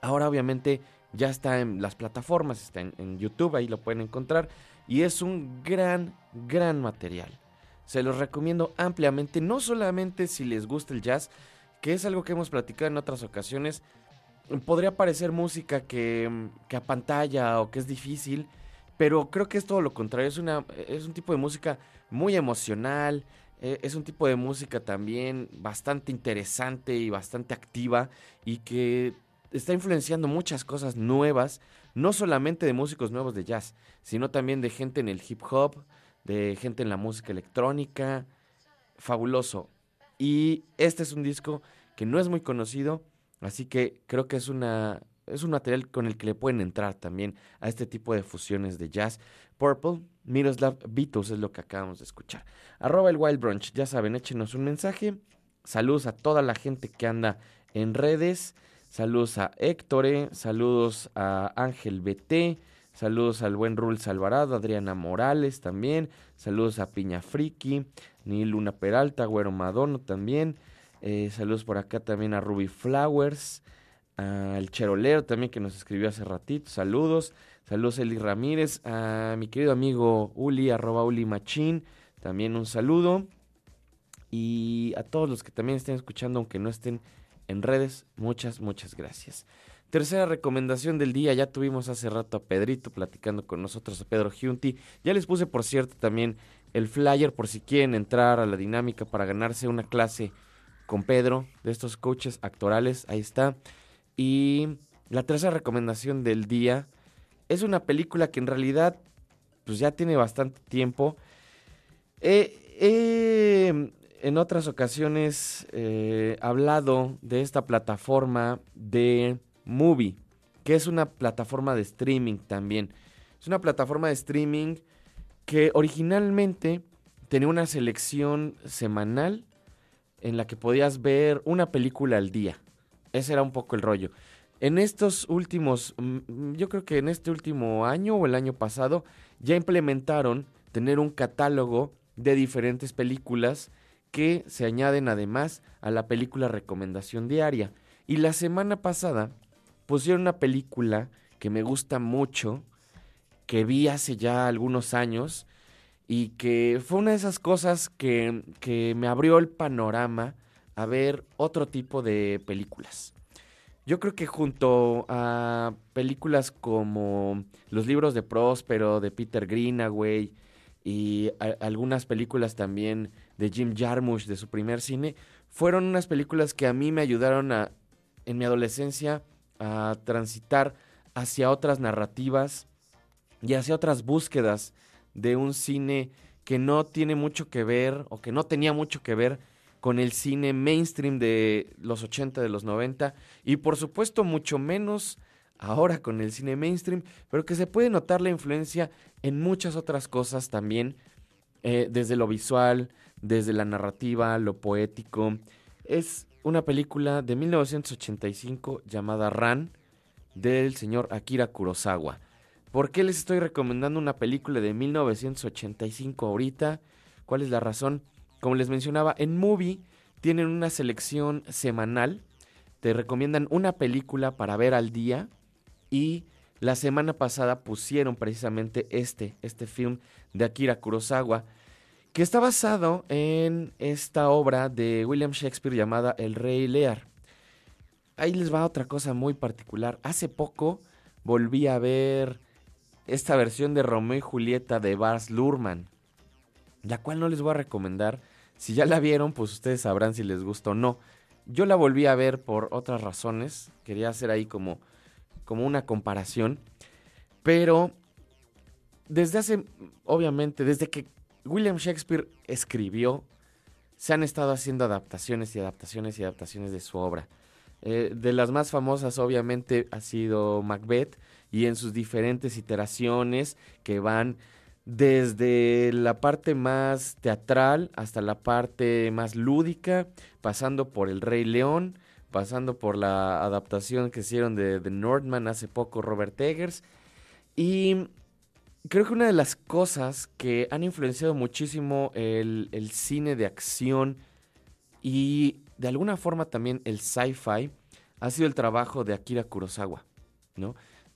Ahora, obviamente, ya está en las plataformas, está en, YouTube, ahí lo pueden encontrar. Y es un gran, gran material. Se los recomiendo ampliamente, no solamente si les gusta el jazz, que es algo que hemos platicado en otras ocasiones. Podría parecer música que, que pantalla o que es difícil, pero creo que es todo lo contrario. Es, una, es un tipo de música muy emocional, eh, es un tipo de música también bastante interesante y bastante activa y que está influenciando muchas cosas nuevas, no solamente de músicos nuevos de jazz, sino también de gente en el hip hop, de gente en la música electrónica. Fabuloso. Y este es un disco que no es muy conocido, así que creo que es una es un material con el que le pueden entrar también a este tipo de fusiones de jazz. Purple, Miroslav Beatles es lo que acabamos de escuchar. Arroba el Wild Brunch, ya saben, échenos un mensaje. Saludos a toda la gente que anda en redes. Saludos a Héctor, saludos a Ángel BT, saludos al buen Rules Alvarado, Adriana Morales también, saludos a Piña Friki, Ni Luna Peralta, Güero Madono también, eh, saludos por acá también a Ruby Flowers, al Cherolero también que nos escribió hace ratito, saludos, saludos Eli Ramírez, a mi querido amigo Uli, arroba Uli Machín, también un saludo, y a todos los que también estén escuchando, aunque no estén en redes. Muchas, muchas gracias. Tercera recomendación del día, ya tuvimos hace rato a Pedrito platicando con nosotros, a Pedro Giunti. Ya les puse, por cierto, también el flyer por si quieren entrar a la dinámica para ganarse una clase con Pedro de estos coaches actorales. Ahí está. Y la tercera recomendación del día es una película que en realidad pues ya tiene bastante tiempo. eh, en otras ocasiones eh, hablado de esta plataforma de Movie, que es una plataforma de streaming también. Es una plataforma de streaming que originalmente tenía una selección semanal en la que podías ver una película al día. Ese era un poco el rollo. En estos últimos, mm, yo creo que en este último año o el año pasado, ya implementaron tener un catálogo de diferentes películas que se añaden además a la película recomendación diaria. Y la semana pasada pusieron una película que me gusta mucho que vi hace ya algunos años y que fue una de esas cosas que, que me abrió el panorama a ver otro tipo de películas. Yo creo que junto a películas como los libros de Próspero, de Peter Greenaway y algunas películas también de Jim Jarmusch de su primer cine, fueron unas películas que a mí me ayudaron a, en mi adolescencia a transitar hacia otras narrativas y hacia otras búsquedas de un cine que no tiene mucho que ver o que no tenía mucho que ver con el cine mainstream de los 80, de los 90 y por supuesto mucho menos ahora con el cine mainstream, pero que se puede notar la influencia en muchas otras cosas también, eh, desde lo visual, desde la narrativa, lo poético. Es una película de 1985 llamada Ran del señor Akira Kurosawa. ¿Por qué les estoy recomendando una película de 1985 ahorita? ¿Cuál es la razón? Como les mencionaba, en Movie tienen una selección semanal. Te recomiendan una película para ver al día. Y la semana pasada pusieron precisamente este, este film de Akira Kurosawa, que está basado en esta obra de William Shakespeare llamada El Rey Lear. Ahí les va otra cosa muy particular. Hace poco volví a ver esta versión de Romeo y Julieta de Bars Lurman, la cual no les voy a recomendar. Si ya la vieron, pues ustedes sabrán si les gusta o no. Yo la volví a ver por otras razones. Quería hacer ahí como, como una comparación. Pero desde hace, obviamente, desde que William Shakespeare escribió, se han estado haciendo adaptaciones y adaptaciones y adaptaciones de su obra. Eh, de las más famosas, obviamente, ha sido Macbeth, y en sus diferentes iteraciones que van desde la parte más teatral hasta la parte más lúdica, pasando por El Rey León, pasando por la adaptación que hicieron de The Northman hace poco Robert Eggers. Y creo que una de las cosas que han influenciado muchísimo el, el cine de acción y de alguna forma también el sci-fi ha sido el trabajo de Akira Kurosawa, ¿no?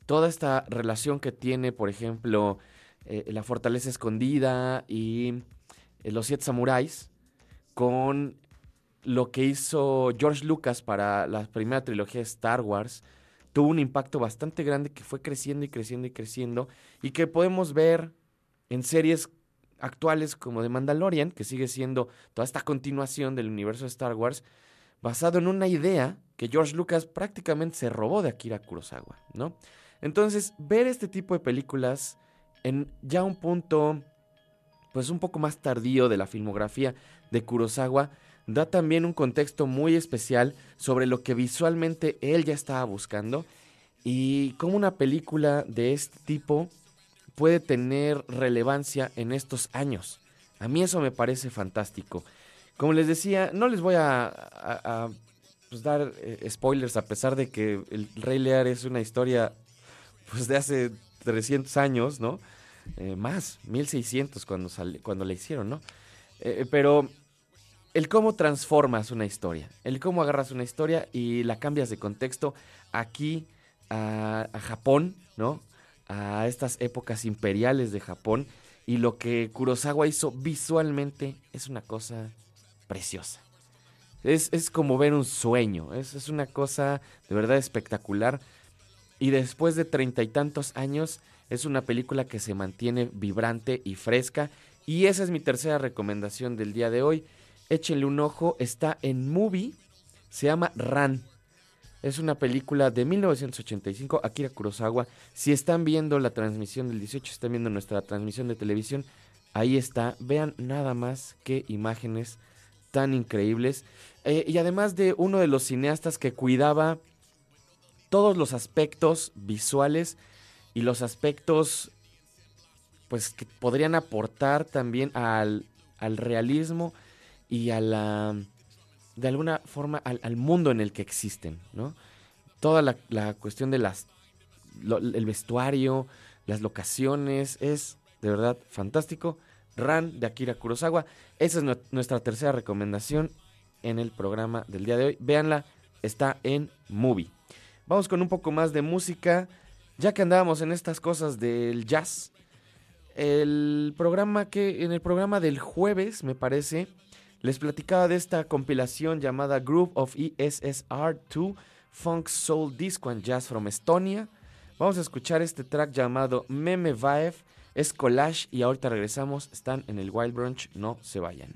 toda esta relación que tiene, por ejemplo, eh, La Fortaleza Escondida y eh, Los Siete Samuráis, con lo que hizo George Lucas para la primera trilogía de Star Wars, tuvo un impacto bastante grande que fue creciendo y creciendo y creciendo y que podemos ver en series actuales como The Mandalorian, que sigue siendo toda esta continuación del universo de Star Wars, basado en una idea que George Lucas prácticamente se robó de Akira Kurosawa, ¿no? Entonces, ver este tipo de películas en ya un punto, pues un poco más tardío de la filmografía de Kurosawa, da también un contexto muy especial sobre lo que visualmente él ya estaba buscando y cómo una película de este tipo puede tener relevancia en estos años. A mí eso me parece fantástico. Como les decía, no les voy a, pues, dar eh, spoilers a pesar de que El Rey Lear es una historia pues de hace 300 años, ¿no? Eh, más, 1600 cuando, cuando la hicieron, ¿no? Eh, pero el cómo transformas una historia, el cómo agarras una historia y la cambias de contexto aquí a, a Japón, ¿no? A estas épocas imperiales de Japón y lo que Kurosawa hizo visualmente es una cosa preciosa. Es, es como ver un sueño, es, es una cosa de verdad espectacular y después de treinta y tantos años es una película que se mantiene vibrante y fresca. Y esa es mi tercera recomendación del día de hoy. Échenle un ojo, está en Movie, se llama Ran. Es una película de 1985, Akira Kurosawa. Si están viendo la transmisión del 18, están viendo nuestra transmisión de televisión, ahí está. Vean nada más qué imágenes tan increíbles. Eh, y además de uno de los cineastas que cuidaba todos los aspectos visuales y los aspectos pues que podrían aportar también al, realismo y a la de alguna forma al, mundo en el que existen, ¿no? Toda la, cuestión de las el vestuario, las locaciones, es de verdad fantástico. Ran de Akira Kurosawa. Esa es nuestra tercera recomendación en el programa del día de hoy. Véanla, está en Movie. Vamos con un poco más de música. ya que andábamos en estas cosas del jazz, el programa que en el programa del jueves, me parece, les platicaba de esta compilación llamada Group of ESSR2 Funk Soul Disco and Jazz from Estonia. Vamos a escuchar este track llamado Meme Vibe, es collage y ahorita regresamos, están en el Wild Brunch, no se vayan.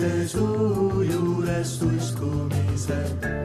Suiskumise, suu juures suiskumise.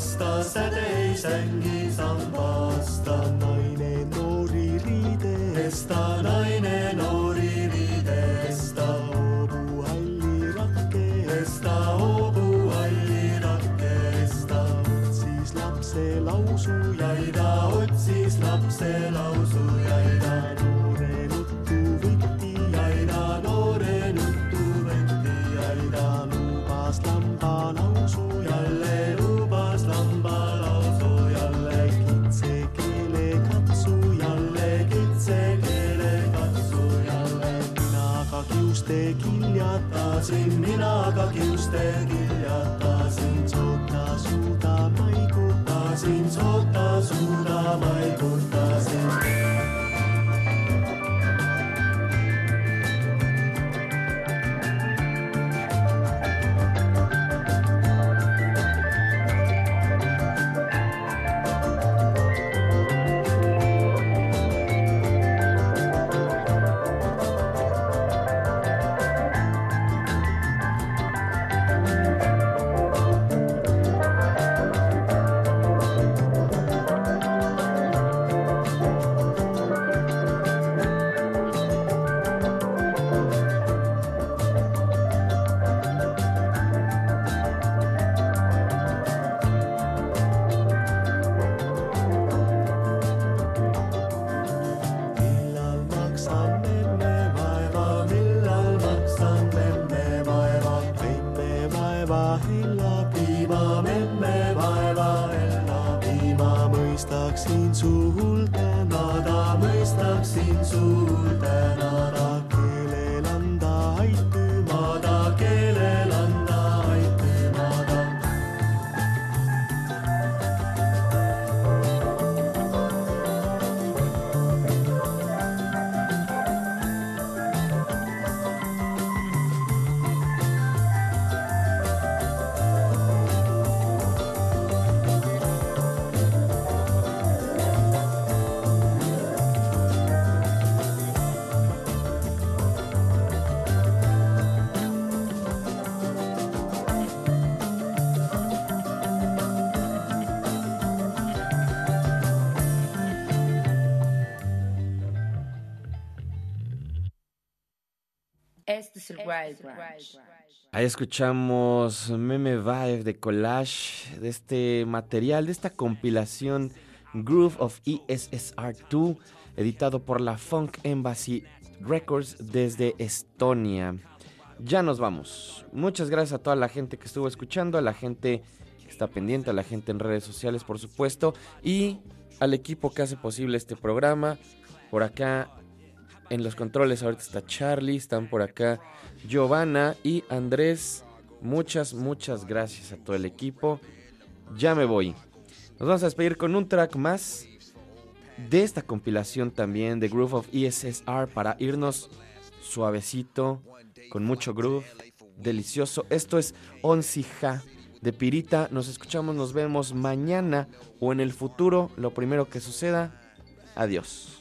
vastased ei sängi sambast on. kiuste kiljatasin, mina ka kiuste kiljatasin, sota suuda paigutasin, sota suuda paigutasin. Ahí escuchamos Meme Vibe de collage de este material, de esta compilación Groove of E ESSR2, editado por la Funk Embassy Records desde Estonia. Ya nos vamos. Muchas gracias a toda la gente que estuvo escuchando, a la gente que está pendiente, a la gente en redes sociales, por supuesto, y al equipo que hace posible este programa. Por acá en los controles ahorita está Charlie, están por acá Giovanna y Andrés. Muchas, muchas gracias a todo el equipo. Ya me voy. Nos vamos a despedir con un track más de esta compilación también de Groove of ESSR para irnos suavecito, con mucho groove, delicioso. Esto es Oncija de Pirita. Nos escuchamos, nos vemos mañana o en el futuro. Lo primero que suceda. Adiós.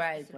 Este